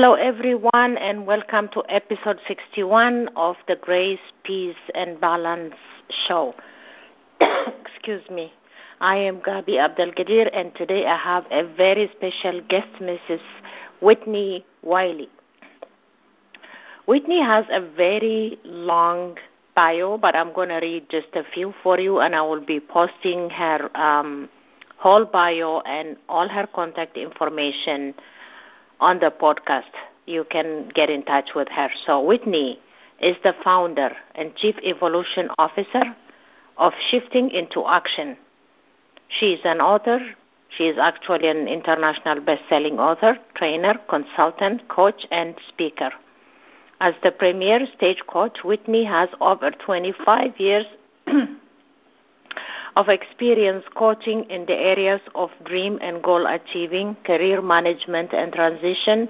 Hello, everyone, and welcome to episode 61 of the Grace, Peace, and Balance show. Excuse me. I am Gabi Abdelgadir, and today I have a very special guest, Mrs. Whitnie Wiley. Whitnie has a very long bio, but I'm going to read just a few for you, and I will be posting her um, whole bio and all her contact information on the podcast. You can get in touch with her. So, Whitnie is the founder and chief evolution officer of Shifting into Action. She is an author. She is actually an international best-selling author, trainer, consultant, coach, and speaker. As the premier stage coach, Whitnie has over 25 years of experience coaching in the areas of dream and goal achieving, career management and transition,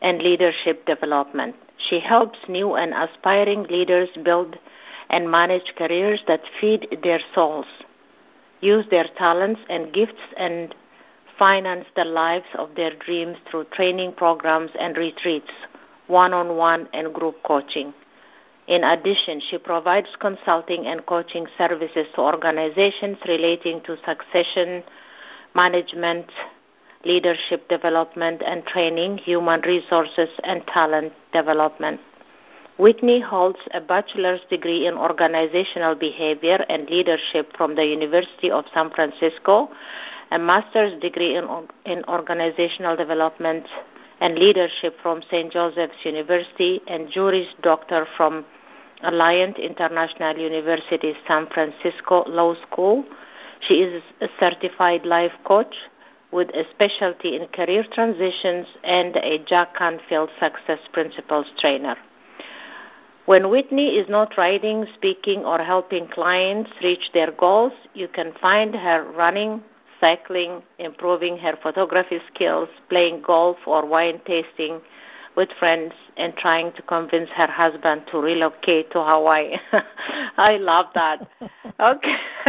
and leadership development. She helps new and aspiring leaders build and manage careers that feed their souls, use their talents and gifts, and finance the lives of their dreams through training programs and retreats, one on one and group coaching. In addition, she provides consulting and coaching services to organizations relating to succession management, leadership development and training, human resources, and talent development. Whitnie holds a bachelor's degree in organizational behavior and leadership from the University of San Francisco, a master's degree in, in organizational development and leadership from St. Joseph's University, and Juris Doctor from Alliant International University San Francisco Law School. She is a certified life coach with a specialty in career transitions and a Jack Canfield Success Principles trainer. When Whitnie is not writing, speaking, or helping clients reach their goals, you can find her running, cycling, improving her photography skills, playing golf, or wine tasting with friends and trying to convince her husband to relocate to Hawaii. I love that. Okay.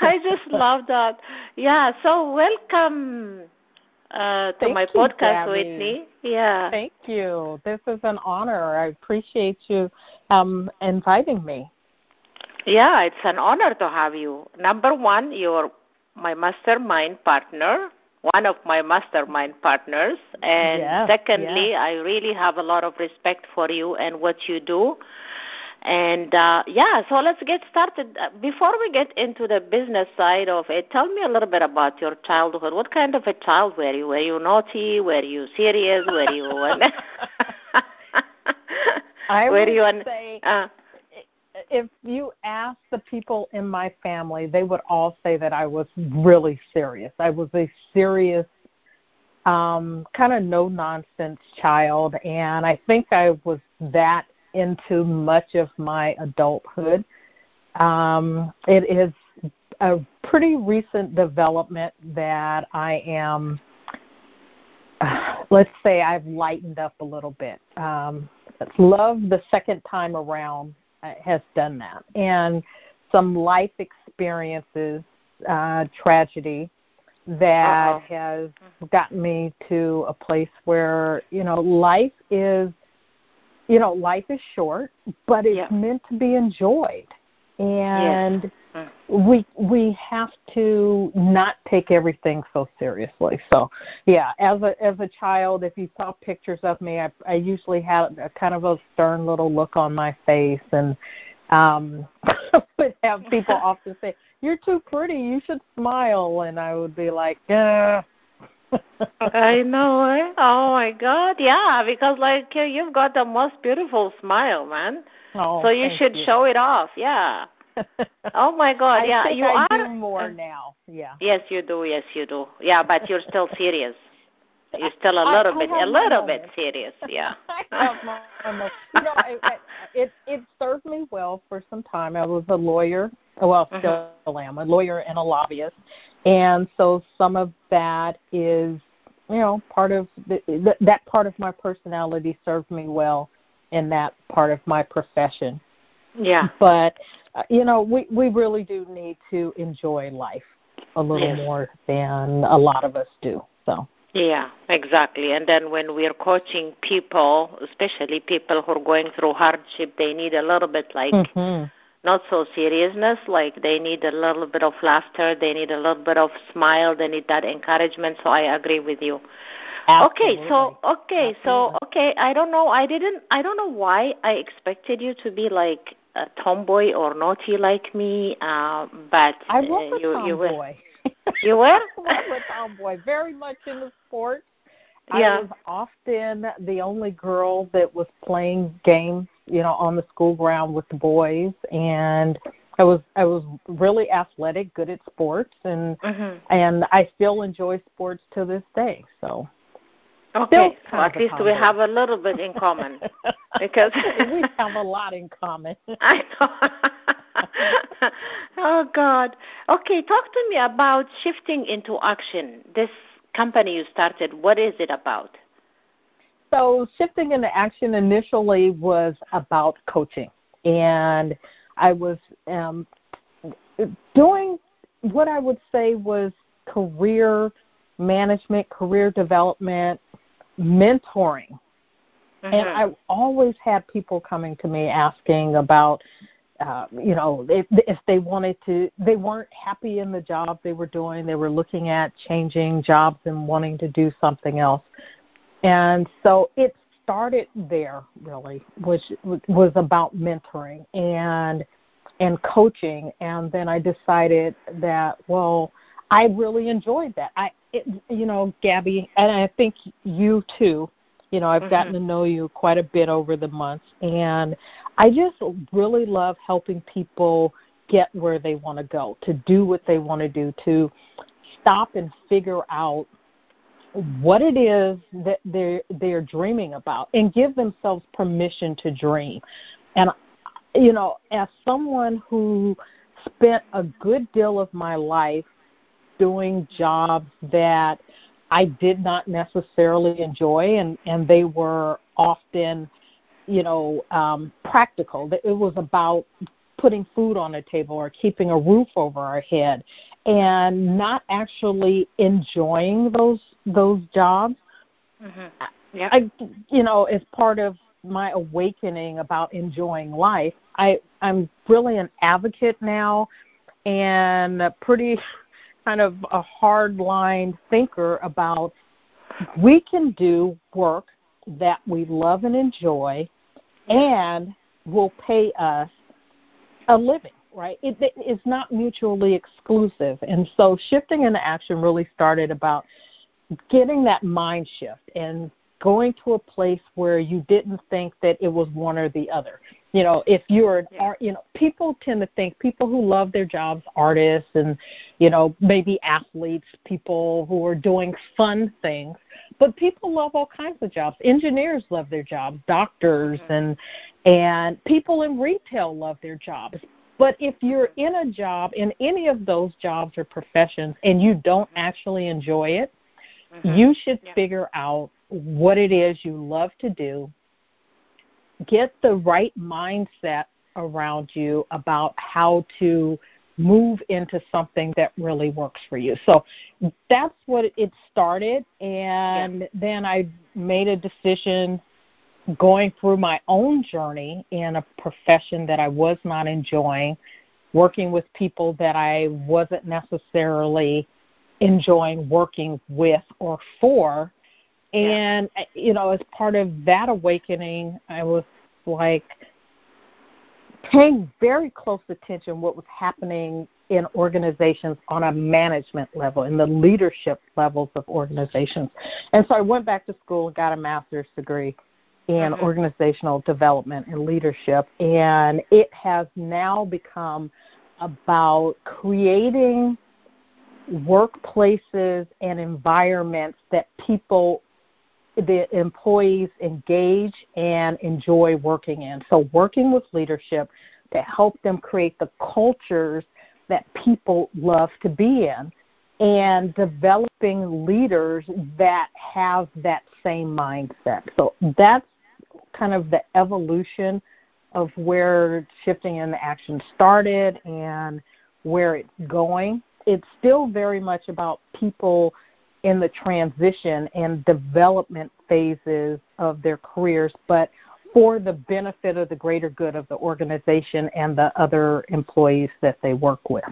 I just love that. Yeah, so welcome uh, to Thank my you, podcast, Gabby. Whitnie. Yeah. Thank you. This is an honor. I appreciate you um, inviting me. Yeah, it's an honor to have you. Number one, you're my mastermind partner, one of my mastermind partners. And Yes, secondly, yes. I really have a lot of respect for you and what you do. And uh, yeah, so let's get started. Uh, Before we get into the business side of it, tell me a little bit about your childhood. What kind of a child were you? Were you naughty? Were you serious? Were you? I were would you an? say Uh, if you ask the people in my family, they would all say that I was really serious. I was a serious, um, kind of no nonsense child, and I think I was that into much of my adulthood. Um, it is a pretty recent development that I am. Let's say I've lightened up a little bit. Um, love the second time around has done that, and some life experiences, uh, tragedy that Uh-oh. has gotten me to a place where you know life is, you know, life is short, but it's Yeah. meant to be enjoyed, and Mm. We we have to not take everything so seriously. So, yeah, as a as a child, if you saw pictures of me, I I usually had a kind of a stern little look on my face, and um, would have people often say, "You're too pretty. You should smile," and I would be like, "Yeah." I know. Eh? Oh my God, yeah, because like you've got the most beautiful smile, man. Oh, so you should show it off. Yeah. Oh my God, I yeah, you I are. do more now. Yeah. Yes, you do. Yes, you do. Yeah, but you're still serious. You're still a little I bit, a little bit serious. Yeah. I have my, you know, I, I, it it served me well for some time. I was a lawyer, well, Mhm. still am a lawyer and a lobbyist, and so some of that is, you know, part of the, th- that part of my personality served me well in that part of my profession. Yeah. But uh, you know, we we really do need to enjoy life a little Yes. more than a lot of us do. So Yeah, exactly. And then when we're coaching people, especially people who are going through hardship, they need a little bit like mm-hmm. not so seriousness, like they need a little bit of laughter, they need a little bit of smile, they need that encouragement. So I agree with you. Absolutely. Okay, so okay, Absolutely. so okay, I don't know. I didn't I don't know why I expected you to be like a tomboy or naughty like me, uh, but I was uh, a you, tomboy. You were, you were? I was a tomboy, very much in the sports. Yeah. I was often the only girl that was playing games, you know, on the school ground with the boys and I was I was really athletic, good at sports and mm-hmm. and I still enjoy sports to this day. So Okay, so at least we have a little bit in common because we have a lot in common. I know. oh God. Okay, talk to me about shifting into action. This company you started, what is it about? So, shifting into action initially was about coaching, and I was um, doing what I would say was career management, career development, mentoring. Mm-hmm. And I always had people coming to me asking about, uh, you know, if, if they wanted to, they weren't happy in the job they were doing. They were looking at changing jobs and wanting to do something else. And so it started there, really, which was about mentoring and and coaching. And then I decided that, well, I really enjoyed that. I it, you know, Gabby, and I think you too. You know, I've mm-hmm. gotten to know you quite a bit over the months, and I just really love helping people get where they want to go, to do what they want to do, to stop and figure out what it is that they're they're dreaming about, and give themselves permission to dream. And you know, as someone who spent a good deal of my life doing jobs that I did not necessarily enjoy, and and they were often, you know, um, practical. It was about putting food on the table or keeping a roof over our head, and not actually enjoying those those jobs. Mm-hmm. Yeah. I, you know, as part of my awakening about enjoying life, I I'm really an advocate now, and pretty kind of a hard line thinker about we can do work that we love and enjoy and will pay us a living, right? It, it, it's not mutually exclusive. And so shifting into action really started about getting that mind shift and going to a place where you didn't think that it was one or the other you know if you're an art you know people tend to think people who love their jobs artists and you know maybe athletes people who are doing fun things but people love all kinds of jobs engineers love their jobs doctors mm-hmm. and and people in retail love their jobs but if you're in a job in any of those jobs or professions and you don't mm-hmm. actually enjoy it mm-hmm. you should yeah. figure out what it is you love to do get the right mindset around you about how to move into something that really works for you. So that's what it started and yeah. then I made a decision going through my own journey in a profession that I was not enjoying, working with people that I wasn't necessarily enjoying working with or for and yeah. you know, as part of that awakening, I was like paying very close attention what was happening in organizations on a management level, in the leadership levels of organizations. And so I went back to school and got a master's degree in mm-hmm. organizational development and leadership. And it has now become about creating workplaces and environments that people the employees engage and enjoy working in. So, working with leadership to help them create the cultures that people love to be in and developing leaders that have that same mindset. So, that's kind of the evolution of where shifting into action started and where it's going. It's still very much about people in the transition and development phases of their careers, but for the benefit of the greater good of the organization and the other employees that they work with.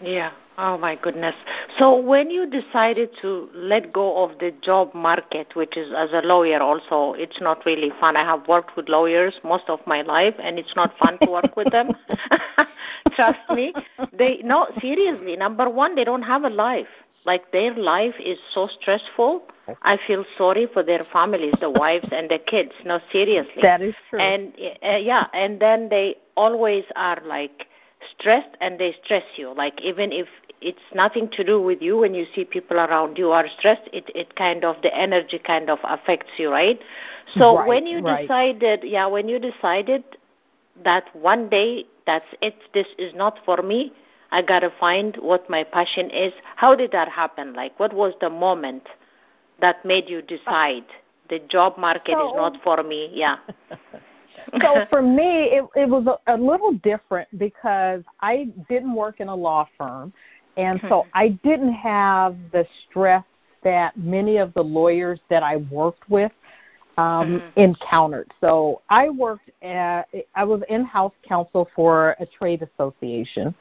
Yeah. Oh my goodness. So when you decided to let go of the job market, which is as a lawyer also, it's not really fun. I have worked with lawyers most of my life and it's not fun to work with them. Trust me. They no seriously, number 1, they don't have a life. Like their life is so stressful. I feel sorry for their families, the wives and the kids. No, seriously. That is true. And uh, yeah, and then they always are like stressed and they stress you. Like even if it's nothing to do with you when you see people around you are stressed, it it kind of the energy kind of affects you, right? So right, when you right. decided, yeah, when you decided that one day that's it, this is not for me, I got to find what my passion is. How did that happen? Like what was the moment that made you decide the job market so, is not for me? Yeah. so for me, it, it was a, a little different because I didn't work in a law firm, and so I didn't have the stress that many of the lawyers that I worked with um, mm-hmm. encountered. So I worked at, I was in-house counsel for a trade association,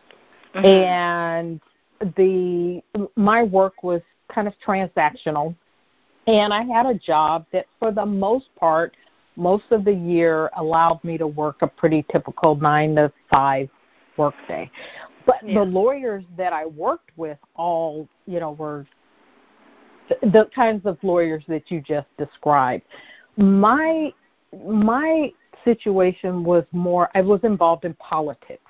mm-hmm. and the my work was kind of transactional, and I had a job that for the most part most of the year allowed me to work a pretty typical nine to five workday. But yeah. the lawyers that I worked with all, you know, were the kinds of lawyers that you just described. My my situation was more I was involved in politics.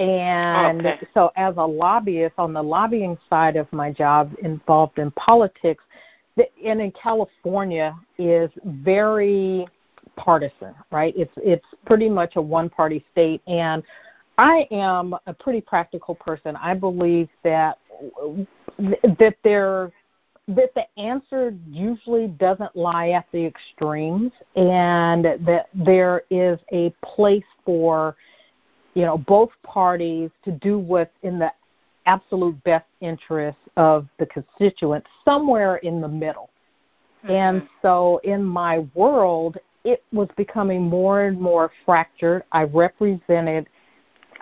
And okay. so as a lobbyist on the lobbying side of my job involved in politics, and in California is very partisan, right? It's it's pretty much a one party state and I am a pretty practical person. I believe that that there that the answer usually doesn't lie at the extremes and that there is a place for you know both parties to do what's in the absolute best interest of the constituents somewhere in the middle. Mm-hmm. And so in my world, it was becoming more and more fractured. I represented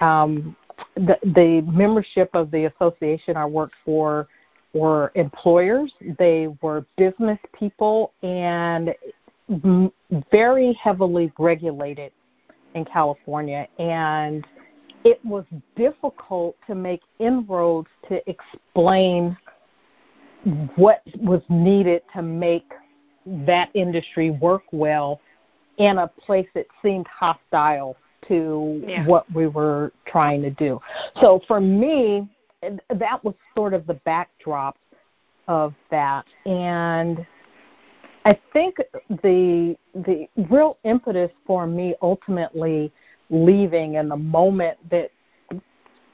um, the, the membership of the association I worked for were employers, they were business people, and very heavily regulated in California. And it was difficult to make inroads to explain what was needed to make that industry work well in a place that seemed hostile to yeah. what we were trying to do. So for me, that was sort of the backdrop of that. And I think the the real impetus for me ultimately leaving and the moment that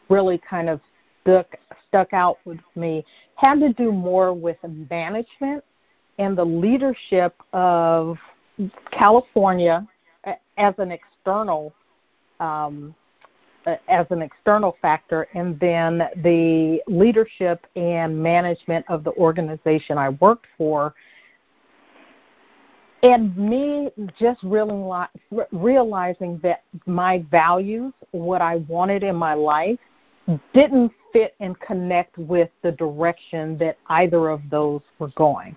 really kind of stuck stuck out with me had to do more with management and the leadership of California as an external um, as an external factor, and then the leadership and management of the organization I worked for and me just realizing that my values, what I wanted in my life, didn't fit and connect with the direction that either of those were going.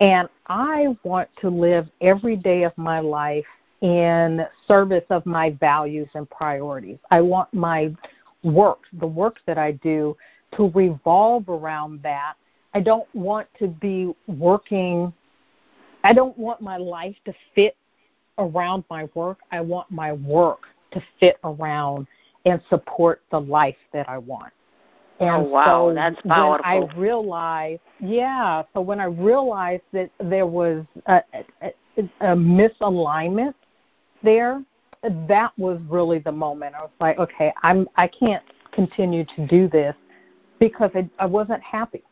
And I want to live every day of my life in service of my values and priorities. I want my work, the work that I do, to revolve around that. I don't want to be working I don't want my life to fit around my work. I want my work to fit around and support the life that I want. And oh wow, so that's powerful. When I realized, yeah, so when I realized that there was a, a, a misalignment there, that was really the moment. I was like, okay, I'm I can't continue to do this because I, I wasn't happy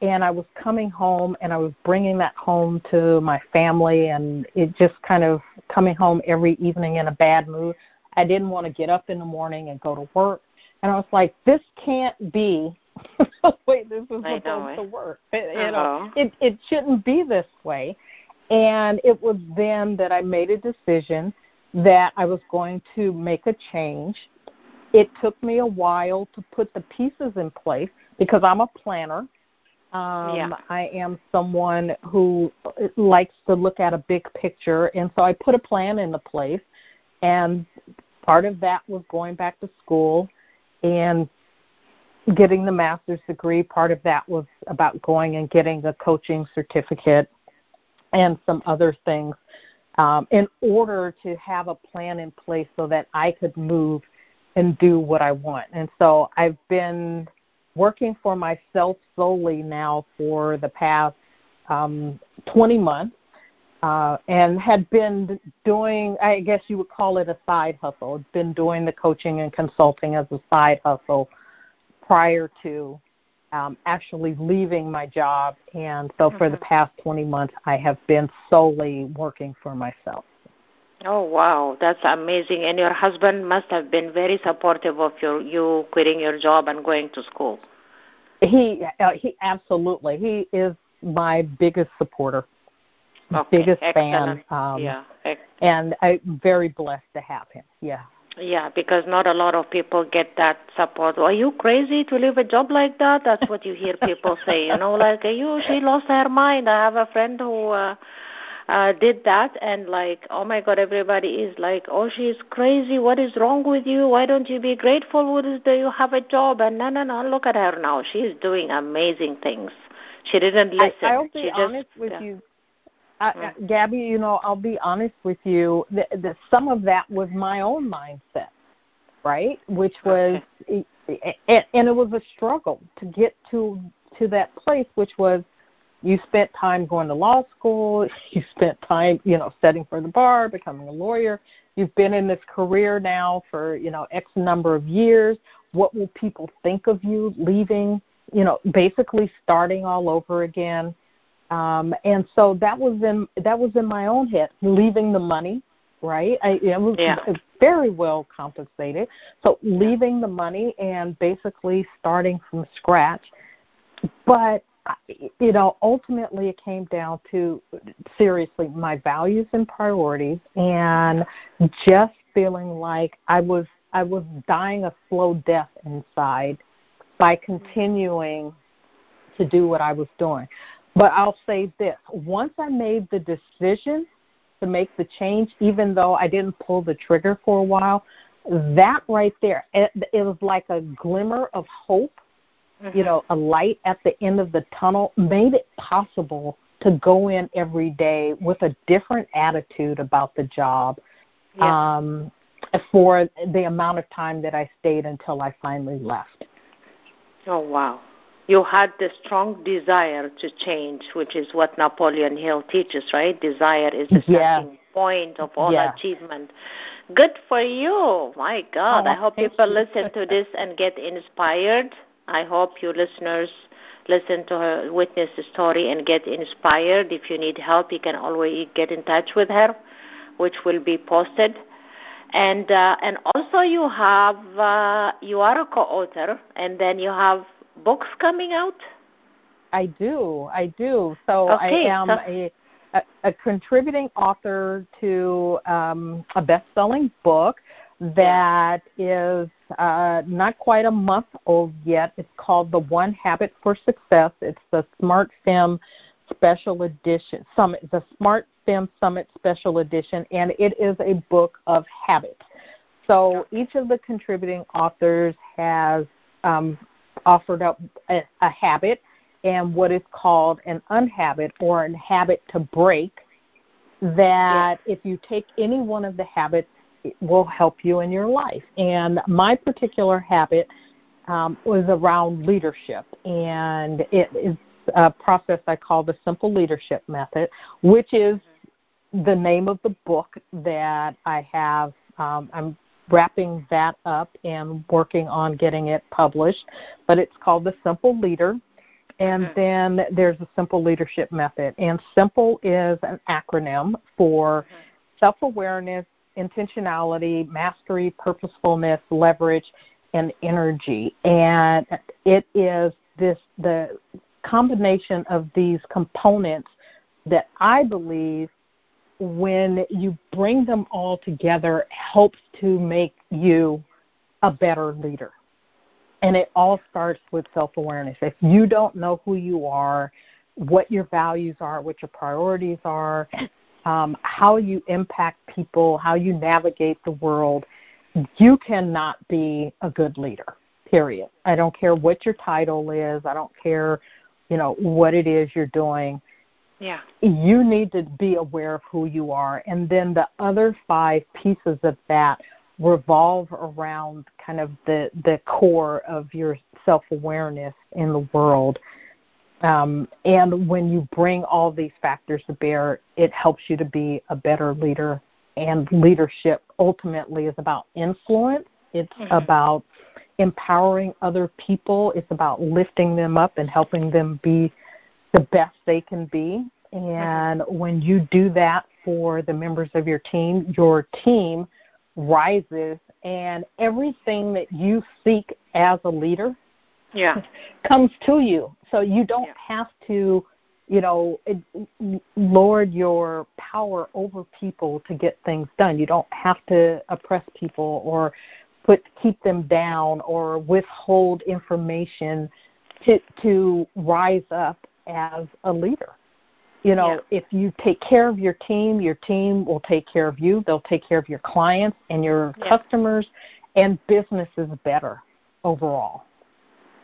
and I was coming home and I was bringing that home to my family and it just kind of coming home every evening in a bad mood. I didn't want to get up in the morning and go to work. And I was like, this can't be the way this is supposed to work. You uh-huh. know, it it shouldn't be this way. And it was then that I made a decision that I was going to make a change. It took me a while to put the pieces in place because I'm a planner. Um, yeah. I am someone who likes to look at a big picture, and so I put a plan into place. And part of that was going back to school and getting the master's degree. Part of that was about going and getting a coaching certificate and some other things um, in order to have a plan in place so that I could move and do what I want. And so I've been working for myself solely now for the past um, 20 months uh, and had been doing, I guess you would call it a side hustle. Been doing the coaching and consulting as a side hustle prior to um, actually leaving my job. And so mm-hmm. for the mm-hmm. past 20 months, I have been solely working for myself. Oh wow, that's amazing! And your husband must have been very supportive of your you quitting your job and going to school. He uh, he absolutely he is my biggest supporter, okay. biggest Excellent. fan. Um, yeah, and I'm very blessed to have him. Yeah. Yeah, because not a lot of people get that support. Are you crazy to leave a job like that? That's what you hear people say. You know, like you, she lost her mind. I have a friend who uh, uh, did that, and like, oh my God, everybody is like, oh, she's crazy. What is wrong with you? Why don't you be grateful with that you have a job? And no, no, no. Look at her now. She's doing amazing things. She didn't listen. I, I'll be she honest just, with yeah. you I, mm. uh, Gabby, you know, I'll be honest with you. The, the, some of that was my own mindset, right? Which was, okay. and, and it was a struggle to get to to that place, which was you spent time going to law school, you spent time, you know, studying for the bar, becoming a lawyer. You've been in this career now for, you know, X number of years. What will people think of you leaving? You know, basically starting all over again um, and so that was in that was in my own head, leaving the money, right? I it was yeah. very well compensated. So leaving the money and basically starting from scratch. But you know, ultimately it came down to seriously my values and priorities and just feeling like I was I was dying a slow death inside by continuing to do what I was doing. But I'll say this once I made the decision to make the change, even though I didn't pull the trigger for a while, that right there, it, it was like a glimmer of hope, mm-hmm. you know, a light at the end of the tunnel, made it possible to go in every day with a different attitude about the job yeah. um, for the amount of time that I stayed until I finally left. Oh, wow you had the strong desire to change, which is what Napoleon Hill teaches, right? Desire is the yeah. starting point of all yeah. achievement. Good for you. My God. Oh, I hope people listen to this and get inspired. I hope you listeners listen to her witness the story and get inspired. If you need help, you can always get in touch with her, which will be posted. And uh, and also you have uh, you are a co-author, and then you have books coming out? I do. I do. So okay, I am so... a, a, a contributing author to um, a best-selling book that is uh, not quite a month old yet. It's called The One Habit for Success. It's the Smart Fem Special Edition Summit, the Smart Fem Summit Special Edition, and it is a book of habits. So each of the contributing authors has um, offered up a, a habit and what is called an unhabit or an habit to break that if you take any one of the habits it will help you in your life and my particular habit um, was around leadership and it is a process i call the simple leadership method which is the name of the book that i have um, i'm wrapping that up and working on getting it published. But it's called The Simple Leader. And mm-hmm. then there's a simple leadership method. And simple is an acronym for mm-hmm. self awareness, intentionality, mastery, purposefulness, leverage, and energy. And it is this the combination of these components that I believe when you bring them all together helps to make you a better leader. And it all starts with self awareness. If you don't know who you are, what your values are, what your priorities are, um, how you impact people, how you navigate the world, you cannot be a good leader. Period. I don't care what your title is. I don't care, you know, what it is you're doing. Yeah. You need to be aware of who you are, and then the other five pieces of that revolve around kind of the the core of your self awareness in the world. Um, and when you bring all these factors to bear, it helps you to be a better leader. And leadership ultimately is about influence. It's mm-hmm. about empowering other people. It's about lifting them up and helping them be the best they can be. And mm-hmm. when you do that for the members of your team, your team rises and everything that you seek as a leader yeah. comes to you. So you don't yeah. have to, you know, lord your power over people to get things done. You don't have to oppress people or put keep them down or withhold information to to rise up as a leader. You know, yeah. if you take care of your team, your team will take care of you. They'll take care of your clients and your yeah. customers, and business is better overall.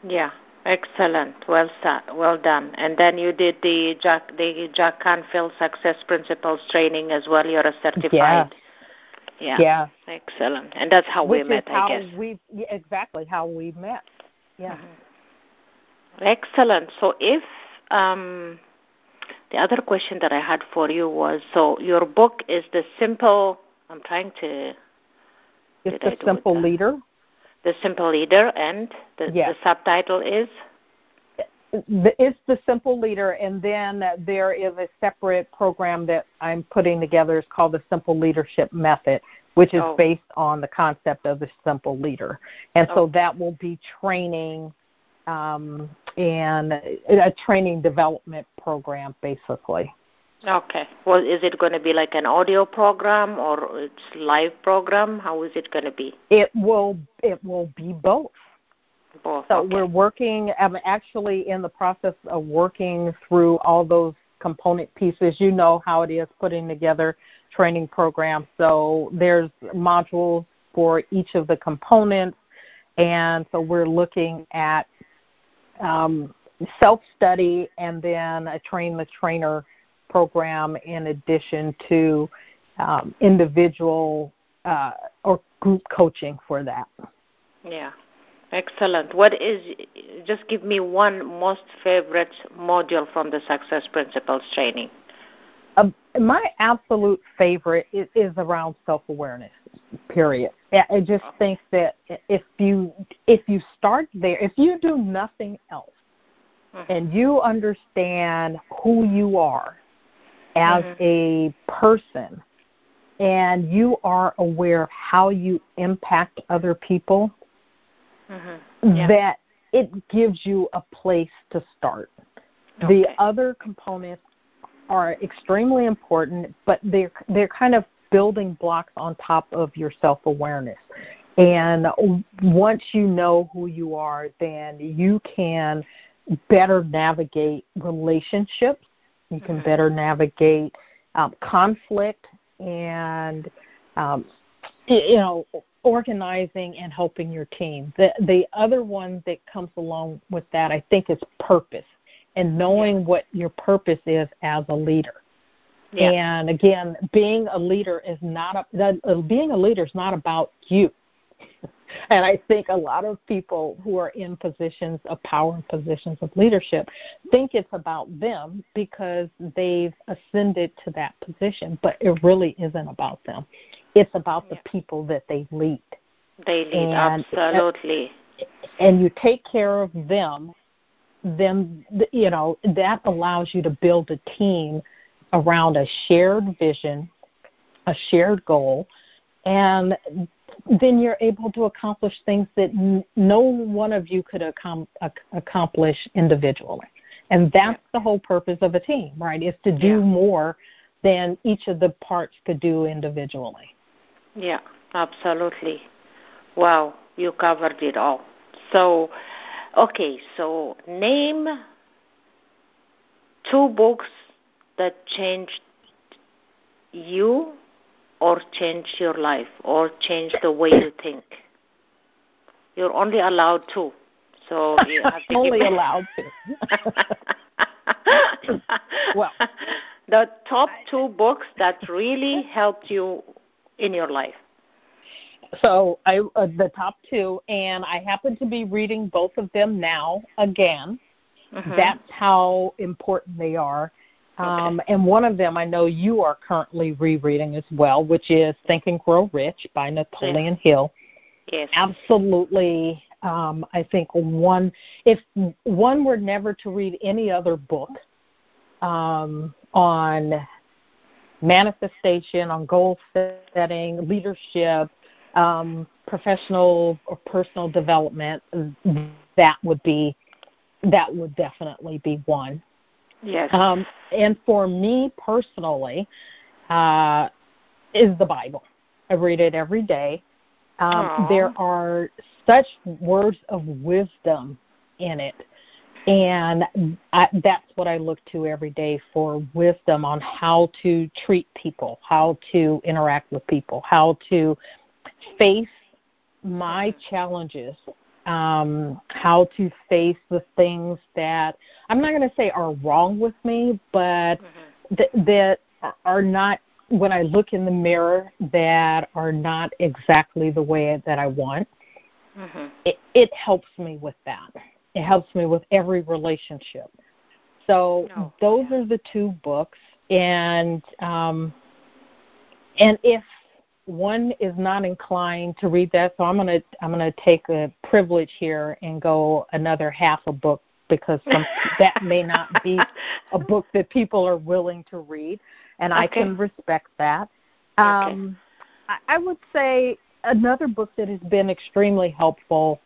Yeah, excellent. Well well done. And then you did the Jack the Jack Canfield Success Principles training as well. You're a certified. Yeah. Yeah. yeah. Excellent. And that's how Which we met, I guess. We exactly how we met. Yeah. Mm-hmm. Excellent. So if um, the other question that I had for you was so your book is the simple. I'm trying to. It's the simple leader. The simple leader, and the, yes. the subtitle is. It's the simple leader, and then there is a separate program that I'm putting together. It's called the Simple Leadership Method, which is oh. based on the concept of the simple leader. And so that will be training um, and a training development program, basically. Okay. Well, is it going to be like an audio program or it's live program? How is it going to be? It will. It will be both. Both. So okay. we're working. I'm actually in the process of working through all those component pieces. You know how it is putting together training programs. So there's modules for each of the components, and so we're looking at um, self study and then a train the trainer program in addition to um, individual uh, or group coaching for that. Yeah. Excellent. What is just give me one most favorite module from the Success Principles training? Uh, my absolute favorite is, is around self awareness. Period. I just think that if you if you start there, if you do nothing else, mm-hmm. and you understand who you are as mm-hmm. a person, and you are aware of how you impact other people, mm-hmm. yeah. that it gives you a place to start. Okay. The other components are extremely important, but they're they're kind of building blocks on top of your self awareness. And once you know who you are, then you can better navigate relationships. You can better navigate um, conflict and, um, you know, organizing and helping your team. The the other one that comes along with that, I think, is purpose and knowing what your purpose is as a leader. Yeah. And again, being a leader is not a, uh, being a leader is not about you. And I think a lot of people who are in positions of power and positions of leadership think it's about them because they've ascended to that position, but it really isn't about them. It's about the people that they lead. They lead and, absolutely. And you take care of them, then you know that allows you to build a team around a shared vision, a shared goal, and then you're able to accomplish things that n- no one of you could ac- accomplish individually. And that's the whole purpose of a team, right? Is to do yeah. more than each of the parts could do individually. Yeah, absolutely. Wow, you covered it all. So, okay, so name two books that changed you or change your life or change the way you think. You're only allowed two. So you have to only allowed to. well, the top two books that really helped you in your life. So I uh, the top two, and I happen to be reading both of them now again. Mm-hmm. That's how important they are. Um, okay. And one of them I know you are currently rereading as well, which is Think and Grow Rich by Napoleon yes. Hill. Yes. Absolutely. Um, I think one, if one were never to read any other book um, on manifestation, on goal setting, leadership, um, professional or personal development, that would be that would definitely be one. Yes. Um, and for me personally, uh, is the Bible. I read it every day. Um, there are such words of wisdom in it. And I, that's what I look to every day for wisdom on how to treat people, how to interact with people, how to face my challenges, um, how to face the things that I'm not going to say are wrong with me, but mm-hmm. th- that are not when I look in the mirror that are not exactly the way that I want. Mm-hmm. It, it helps me with that. It helps me with every relationship. So oh, those yeah. are the two books, and um, and if one is not inclined to read that, so I'm gonna I'm gonna take a privilege here and go another half a book because some, that may not be a book that people are willing to read, and okay. I can respect that. Um, okay. I, I would say another book that has been extremely helpful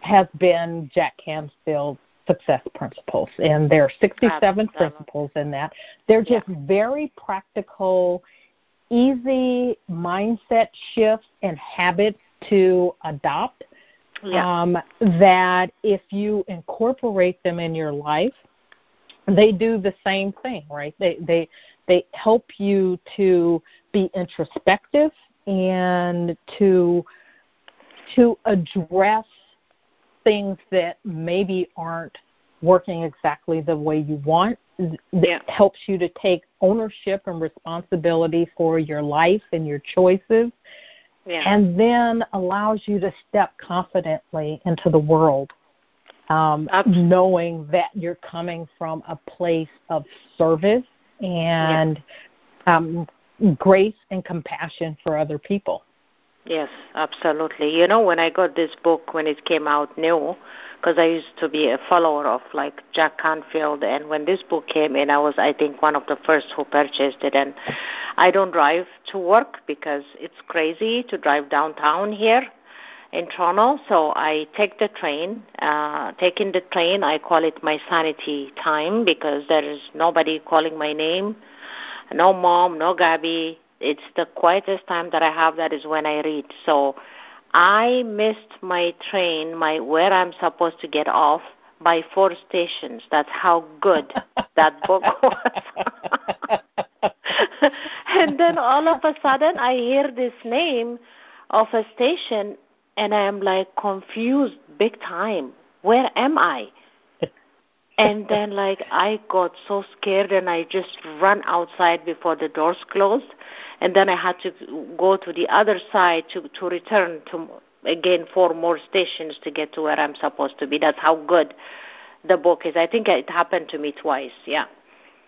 has been Jack Canfield's Success Principles, and there are 67 principles in that. They're just yeah. very practical easy mindset shifts and habits to adopt yeah. um, that if you incorporate them in your life, they do the same thing, right? They they they help you to be introspective and to to address things that maybe aren't working exactly the way you want that yeah. helps you to take ownership and responsibility for your life and your choices yeah. and then allows you to step confidently into the world um, knowing that you're coming from a place of service and yeah. um, grace and compassion for other people Yes, absolutely. You know, when I got this book when it came out new, because I used to be a follower of like Jack Canfield, and when this book came in, I was I think one of the first who purchased it. And I don't drive to work because it's crazy to drive downtown here in Toronto, so I take the train. Uh, taking the train, I call it my sanity time because there is nobody calling my name, no mom, no Gabby, it's the quietest time that I have that is when I read. So I missed my train, my where I'm supposed to get off by four stations. That's how good that book was. and then all of a sudden I hear this name of a station and I am like confused big time. Where am I? And then like I got so scared and I just ran outside before the doors closed and then I had to go to the other side to to return to again four more stations to get to where I'm supposed to be. That's how good the book is. I think it happened to me twice. Yeah.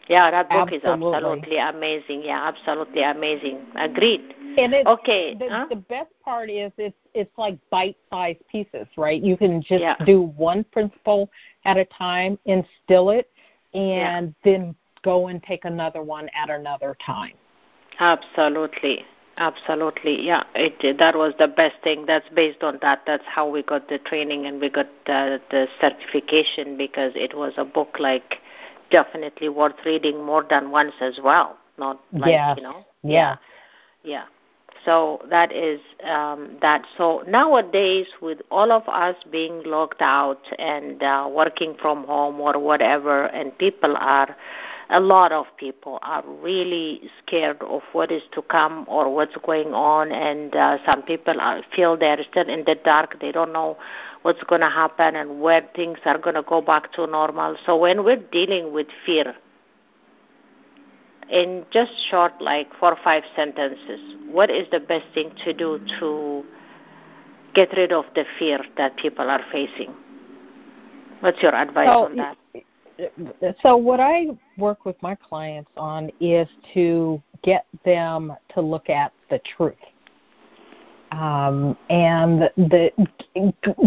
Yeah, that book absolutely. is absolutely amazing. Yeah, absolutely amazing. Agreed. And it's, okay. The, huh? the best part is it's it's like bite-sized pieces, right? You can just yeah. do one principle at a time, instill it, and yeah. then go and take another one at another time. Absolutely. Absolutely, yeah. It that was the best thing. That's based on that. That's how we got the training and we got uh, the certification because it was a book like definitely worth reading more than once as well. Not like yeah. you know. Yeah. Yeah. So that is um, that. So nowadays, with all of us being locked out and uh, working from home or whatever, and people are a lot of people are really scared of what is to come or what's going on, and uh, some people are, feel they're still in the dark. They don't know what's going to happen and where things are going to go back to normal. So when we're dealing with fear, in just short, like four or five sentences, what is the best thing to do to get rid of the fear that people are facing? What's your advice so, on that? so what I work with my clients on is to get them to look at the truth. Um, and the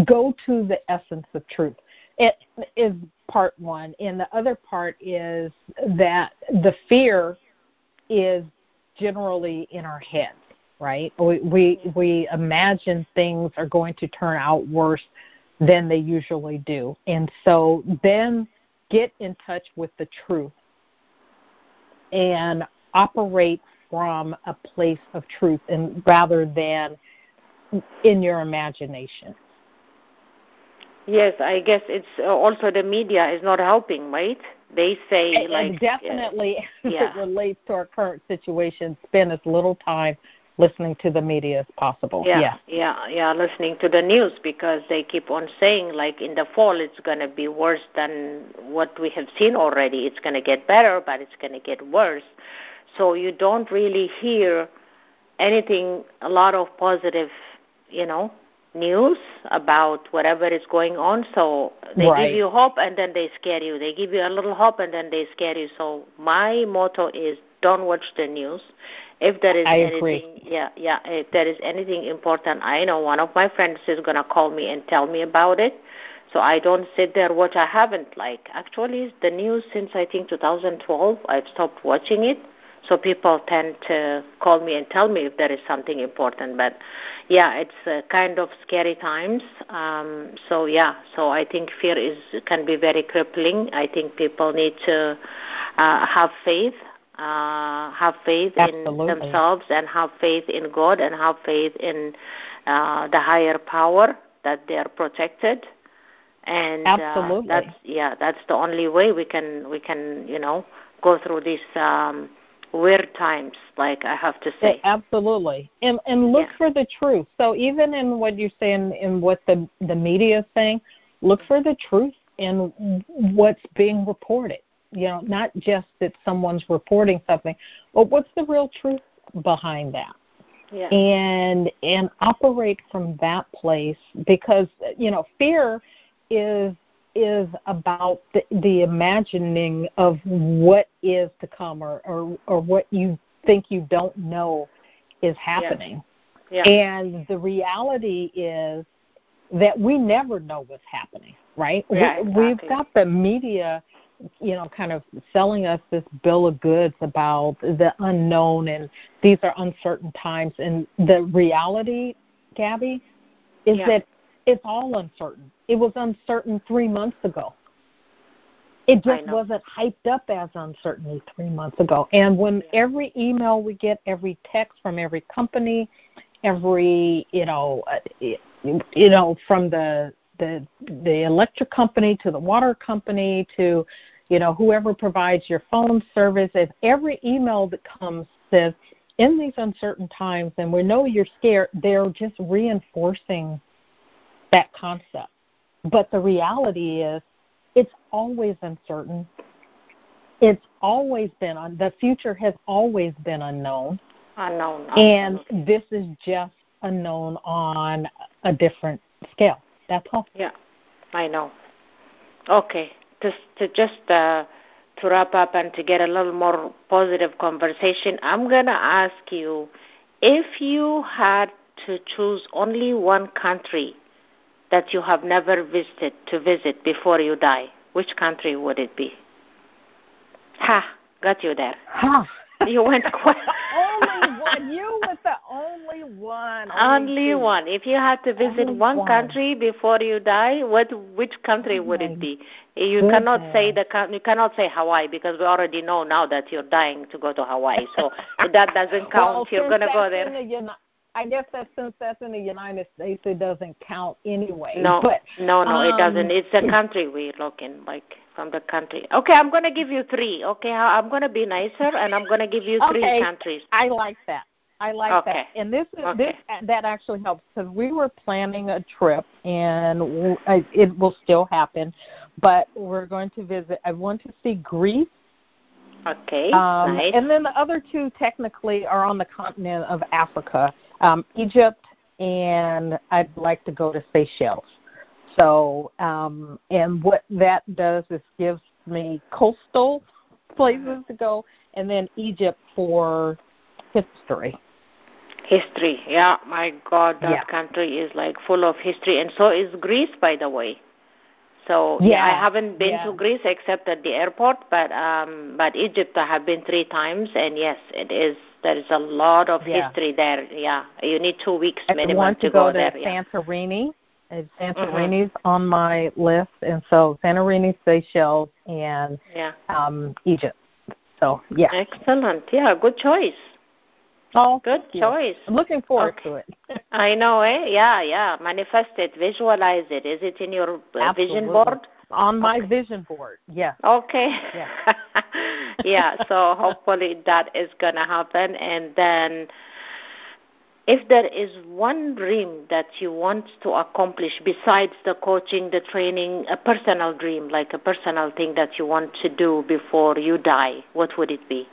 go to the essence of truth. It is part one, and the other part is that the fear is generally in our heads, right? We we, we imagine things are going to turn out worse than they usually do, and so then get in touch with the truth and operate from a place of truth and rather than in your imagination. Yes, I guess it's uh, also the media is not helping, right? They say and, like and definitely uh, as yeah. it relates to our current situation, spend as little time listening to the media as possible. Yeah, yes. yeah, yeah, listening to the news because they keep on saying like in the fall it's going to be worse than what we have seen already. It's going to get better, but it's going to get worse. So you don't really hear anything a lot of positive, you know, news about whatever is going on. So they right. give you hope and then they scare you. They give you a little hope and then they scare you. So my motto is don't watch the news. If there is I anything, agree. yeah, yeah. If there is anything important, I know one of my friends is gonna call me and tell me about it. So I don't sit there watch. I haven't like actually the news since I think 2012. I've stopped watching it. So people tend to call me and tell me if there is something important. But yeah, it's uh, kind of scary times. Um, so yeah, so I think fear is can be very crippling. I think people need to uh, have faith uh, have faith Absolutely. in themselves and have faith in God and have faith in uh, the higher power that they are protected. And Absolutely. Uh, that's yeah, that's the only way we can we can you know go through these um, weird times. Like I have to say, absolutely, and and look yeah. for the truth. So even in what you're saying, in what the the media is saying, look for the truth in what's being reported you know, not just that someone's reporting something, but what's the real truth behind that? Yeah. And and operate from that place because you know fear is is about the, the imagining of what is to come or, or or what you think you don't know is happening. Yeah. And the reality is that we never know what's happening, right? Yeah, we, exactly. We've got the media you know, kind of selling us this bill of goods about the unknown and these are uncertain times. And the reality, Gabby, is yeah. that it's all uncertain. It was uncertain three months ago. It just wasn't hyped up as uncertainty three months ago. And when yeah. every email we get, every text from every company, every you know, uh, you know, from the the the electric company to the water company to you know, whoever provides your phone service, if every email that comes says, in these uncertain times, and we know you're scared, they're just reinforcing that concept. But the reality is, it's always uncertain. It's always been on the future has always been unknown. Unknown. And this is just unknown on a different scale. That's all. Yeah, I know. Okay, to, to just uh, to wrap up and to get a little more positive conversation, I'm going to ask you if you had to choose only one country that you have never visited to visit before you die, which country would it be? Ha, got you there. Ha. You went quick. only one. You with the only one. Only, one. If you had to visit one, one, country before you die, what which country would it be? You goodness. cannot say the you cannot say Hawaii because we already know now that you're dying to go to Hawaii. So that doesn't count. well, you're going to go there. The, I guess that since that's in the United States, it doesn't count anyway. No, but, no, no, um, it doesn't. It's a country we're looking like from the country. Okay, I'm going to give you three. Okay, I'm going to be nicer, and I'm going to give you three okay. countries. I like that. I like okay. that. And this okay. this that actually helps because we were planning a trip, and it will still happen, but we're going to visit. I want to see Greece. Okay, um, nice. And then the other two technically are on the continent of Africa, um, Egypt, and I'd like to go to Seychelles. So, um, and what that does is gives me coastal places to go, and then Egypt for history. History, yeah. My God, that yeah. country is like full of history, and so is Greece, by the way. So yeah, I haven't been yeah. to Greece except at the airport, but um, but Egypt I have been three times, and yes, it is. There is a lot of yeah. history there. Yeah, you need two weeks minimum I want to, to go, go, to there. Santorini. Yeah. Santorini's mm-hmm. on my list, and so Santorini, Seychelles, and yeah. um, Egypt. So yeah, excellent. Yeah, good choice. Oh, good choice. I'm looking forward okay. to it. I know, eh? Yeah, yeah. Manifest it, visualize it. Is it in your uh, vision board? On my okay. vision board, yeah. Okay. Yeah. yeah. So hopefully that is gonna happen, and then if there is one dream that you want to accomplish besides the coaching, the training, a personal dream, like a personal thing that you want to do before you die, what would it be?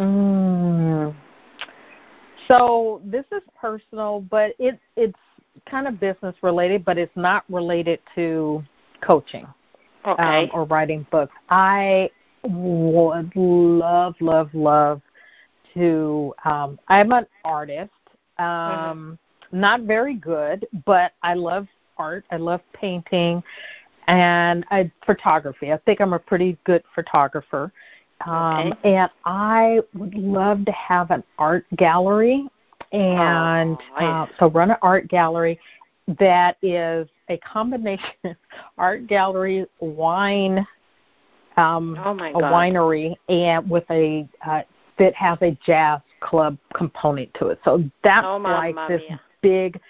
Mm. So this is personal, but it it's kind of business related, but it's not related to coaching okay. um, or writing books. I would love, love, love to. Um, I'm an artist um, mm-hmm. Not very good, but I love art. I love painting and I, photography. I think I'm a pretty good photographer. Um, okay. And I would love to have an art gallery and oh, uh, so run an art gallery that is a combination art gallery wine um oh a God. winery and with a uh, that has a jazz club component to it. So that's oh, like this mia. big,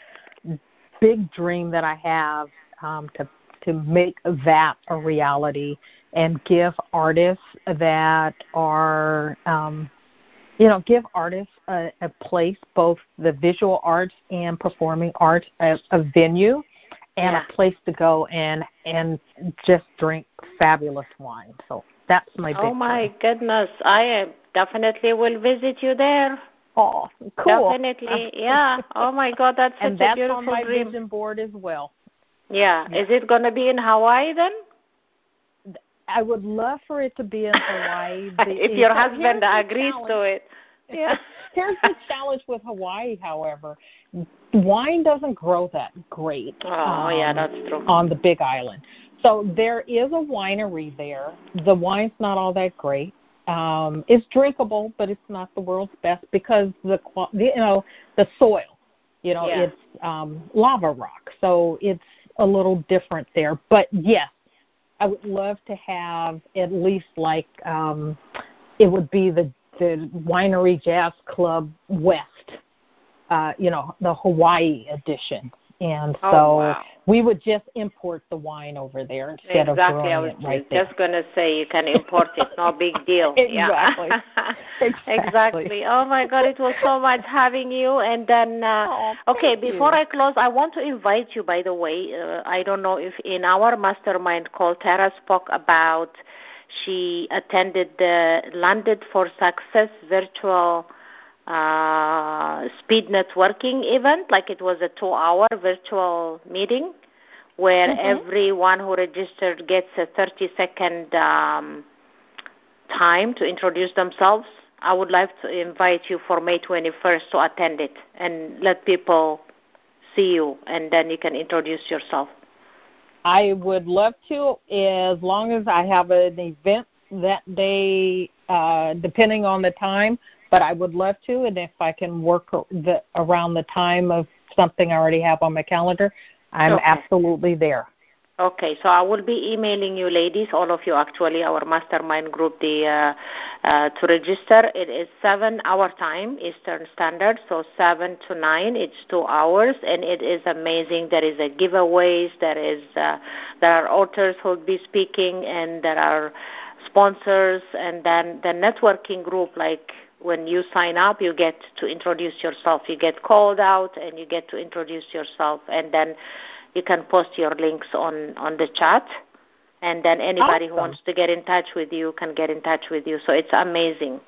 big dream that I have um, to to make that a reality and give artists that are, um, you know, give artists a, a place, both the visual arts and performing arts, a, a venue and yeah. a place to go and and just drink fabulous wine. So that's my oh, big Oh my goodness. I uh, definitely will visit you there. Oh, cool. Definitely, yeah. Oh my God, that's such and that's a beautiful on my dream. vision board as well. Yeah. Yeah. Is it going to be in Hawaii then? I would love for it to be in Hawaii. if your husband agrees to it. Yeah. Here's the challenge with Hawaii, however. Wine doesn't grow that great. Oh, yeah, um, that's true. On the Big Island. So there is a winery there. The wine's not all that great. Um, it's drinkable, but it's not the world's best because the- you know the soil, you know, Yeah. it's um, lava rock, so it's a little different there. But yes, I would love to have at least like um, it would be the the Winery Jazz Club West, uh, you know, the Hawaii edition. And Oh, so wow. we would just import the wine over there instead exactly. of growing I was it right there. just going to say you can import it. No big deal. Exactly. Yeah. Exactly. exactly. Oh my God, it was so much having you. And then, uh, Oh, okay, before you. I close, I want to invite you. By the way, uh, I don't know if in our mastermind call, Tara spoke about she attended the Landed for Success virtual uh, speed networking event, like it was a two-hour virtual meeting where Mhm. everyone who registered gets a 30-second um, time to introduce themselves. I would like to invite you for May 21st to attend it and let people see you, and then you can introduce yourself. I would love to, as long as I have an event that day, uh, depending on the time. but I would love to. And if I can work the, around the time of something I already have on my calendar, I'm okay. absolutely there. Okay, so I will be emailing you, ladies, all of you actually, our mastermind group, the uh, uh, to register. It is seven hour time Eastern Standard, so seven to nine. It's two hours, and it is amazing. There is a giveaways. There is uh, there are authors who will be speaking, and there are sponsors, and then the networking group like when you sign up, you get to introduce yourself. You get called out, and you get to introduce yourself, and then you can post your links on on the chat. And then anybody awesome. who wants to get in touch with you can get in touch with you. So it's amazing.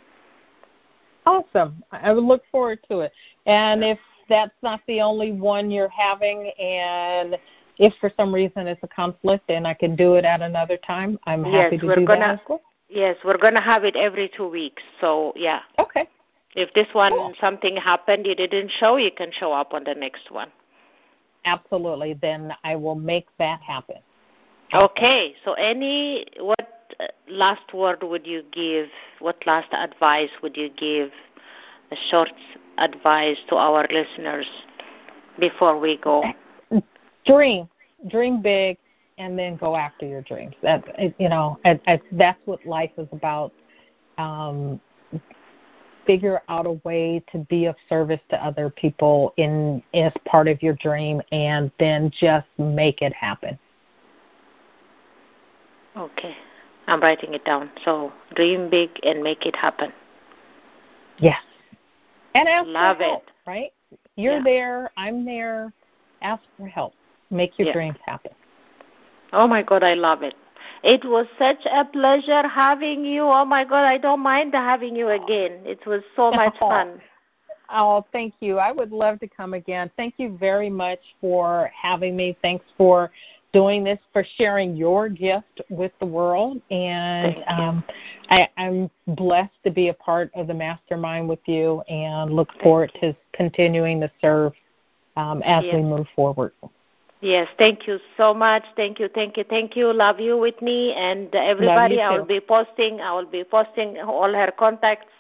Awesome. I would look forward to it. And if that's not the only one you're having and if for some reason it's a conflict and i can do it at another time i'm happy yes, to do gonna, that yes we're going to have it every two weeks. So yeah. Okay. If this one cool. something happened you didn't show you can show up on the next one absolutely, then I will make that happen. Okay. So, any what uh, last word would you give? What last advice would you give? A short advice to our listeners before we go. Dream, dream big, and then go after your dreams. That you know, I, I, that's what life is about. Um, figure out a way to be of service to other people in as part of your dream and then just make it happen. Okay. I'm writing it down. So dream big and make it happen. Yes. And ask Love for help, it. right? You're yeah. there, I'm there. Ask for help. Make your yeah. dreams happen. Oh my god, I love it. It was such a pleasure having you. Oh my God, I don't mind having you again. It was so much fun. Oh, thank you. I would love to come again. Thank you very much for having me. Thanks for doing this, for sharing your gift with the world. And um, I, I'm blessed to be a part of the mastermind with you and look forward to continuing to serve um, as yes. we move forward. Yes, thank you so much. Thank you, thank you, thank you. Love you, Whitnie, and everybody. I will be posting. I will be posting all her contacts.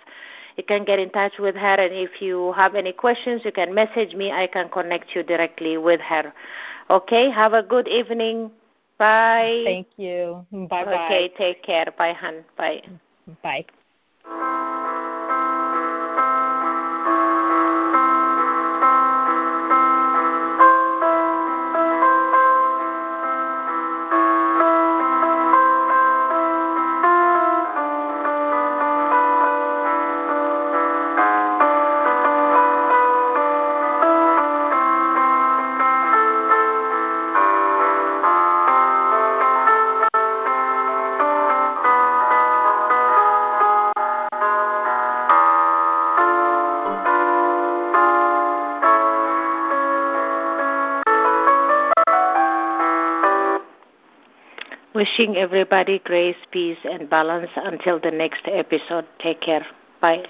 You can get in touch with her, and if you have any questions, you can message me. I can connect you directly with her. Okay. Have a good evening. Bye. Thank you. Bye bye. Okay. Take care. Bye, hon. Bye. Bye. Wishing everybody grace, peace, and balance until the next episode. Take care. Bye.